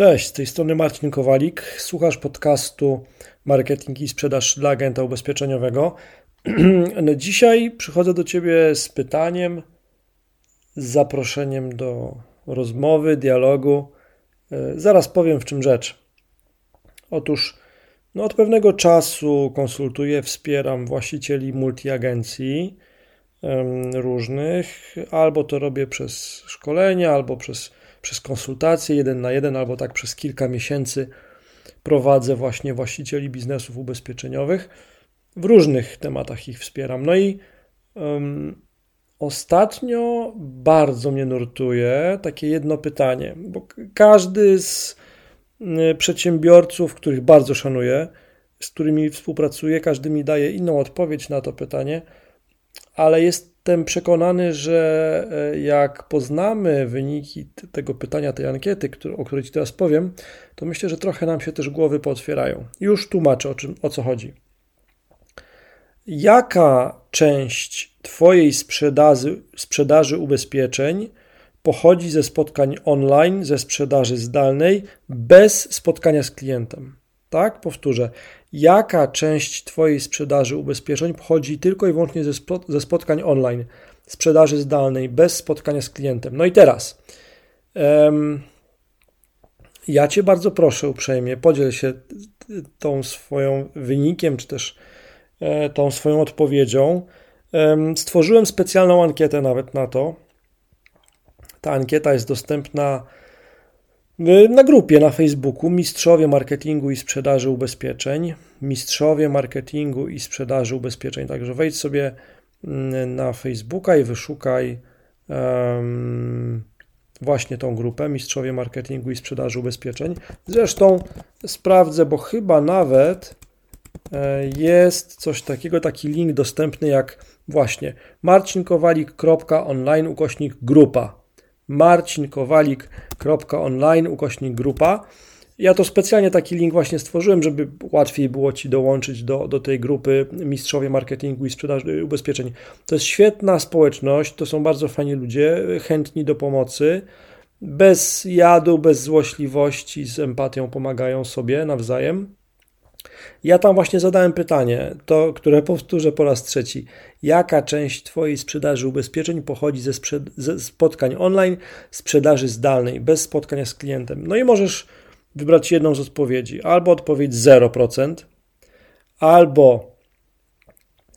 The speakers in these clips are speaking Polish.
Cześć, z tej strony Marcin Kowalik. Słuchasz podcastu Marketing i Sprzedaż dla Agenta Ubezpieczeniowego. Dzisiaj przychodzę do Ciebie z pytaniem, z zaproszeniem do rozmowy, dialogu. E, zaraz powiem w czym rzecz. Otóż no od pewnego czasu konsultuję, wspieram właścicieli multiagencji różnych. Albo to robię przez szkolenia, albo przez przez konsultacje jeden na jeden albo tak przez kilka miesięcy prowadzę właśnie właścicieli biznesów ubezpieczeniowych. W różnych tematach ich wspieram. No i um, ostatnio bardzo mnie nurtuje takie jedno pytanie, bo każdy z y, przedsiębiorców, których bardzo szanuję, z którymi współpracuję, każdy mi daje inną odpowiedź na to pytanie, ale jest Jestem przekonany, że e, jak poznamy wyniki tego pytania, tej ankiety, o której Ci teraz powiem, to myślę, że trochę nam się też głowy pootwierają. Już tłumaczę, o, czym, o co chodzi. Jaka część Twojej sprzedaży, sprzedaży ubezpieczeń pochodzi ze spotkań online, ze sprzedaży zdalnej, bez spotkania z klientem? Tak, powtórzę. Jaka część Twojej sprzedaży ubezpieczeń pochodzi tylko i wyłącznie ze, ze spotkań online, sprzedaży zdalnej, bez spotkania z klientem? No i teraz. Um, ja Cię bardzo proszę uprzejmie, podziel się tą swoją wynikiem, czy też e, tą swoją odpowiedzią. Stworzyłem specjalną ankietę nawet na to. Ta ankieta jest dostępna na grupie na Facebooku Mistrzowie Marketingu i Sprzedaży Ubezpieczeń. Mistrzowie Marketingu i Sprzedaży Ubezpieczeń. Także wejdź sobie mm, na Facebooka i wyszukaj um, właśnie tą grupę Mistrzowie Marketingu i Sprzedaży Ubezpieczeń. Zresztą sprawdzę, bo chyba nawet e, jest coś takiego, taki link dostępny jak właśnie marcinkowalik.online ukośnik grupa marcinkowalik.online ukośnik grupa. Ja to specjalnie taki link właśnie stworzyłem, żeby łatwiej było Ci dołączyć do, do tej grupy Mistrzowie Marketingu i Sprzedaży Ubezpieczeń. To jest świetna społeczność, to są bardzo fajni ludzie, chętni do pomocy, bez jadu, bez złośliwości, z empatią pomagają sobie nawzajem. Ja tam właśnie zadałem pytanie, to, które powtórzę po raz trzeci. Jaka część Twojej sprzedaży ubezpieczeń pochodzi ze, ze spotkań online, sprzedaży zdalnej, bez spotkania z klientem? No i możesz wybrać jedną z odpowiedzi. Albo odpowiedź 0%, albo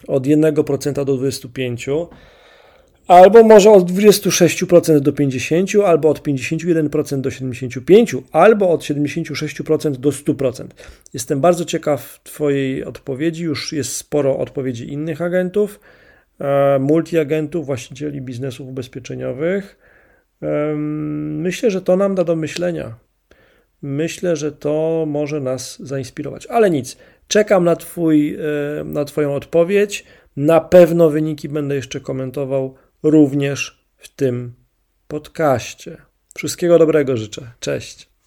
od 1% do 25%, albo może od 26% do 50%, albo od 51% do 75%, albo od 76% do 100%. Jestem bardzo ciekaw Twojej odpowiedzi. Już jest sporo odpowiedzi innych agentów, e, multiagentów, właścicieli biznesów ubezpieczeniowych. Myślę, że to nam da do myślenia. Myślę, że to może nas zainspirować. Ale nic, czekam na, twój, e, na Twoją odpowiedź. Na pewno wyniki będę jeszcze komentował również w tym podcaście. Wszystkiego dobrego życzę. Cześć.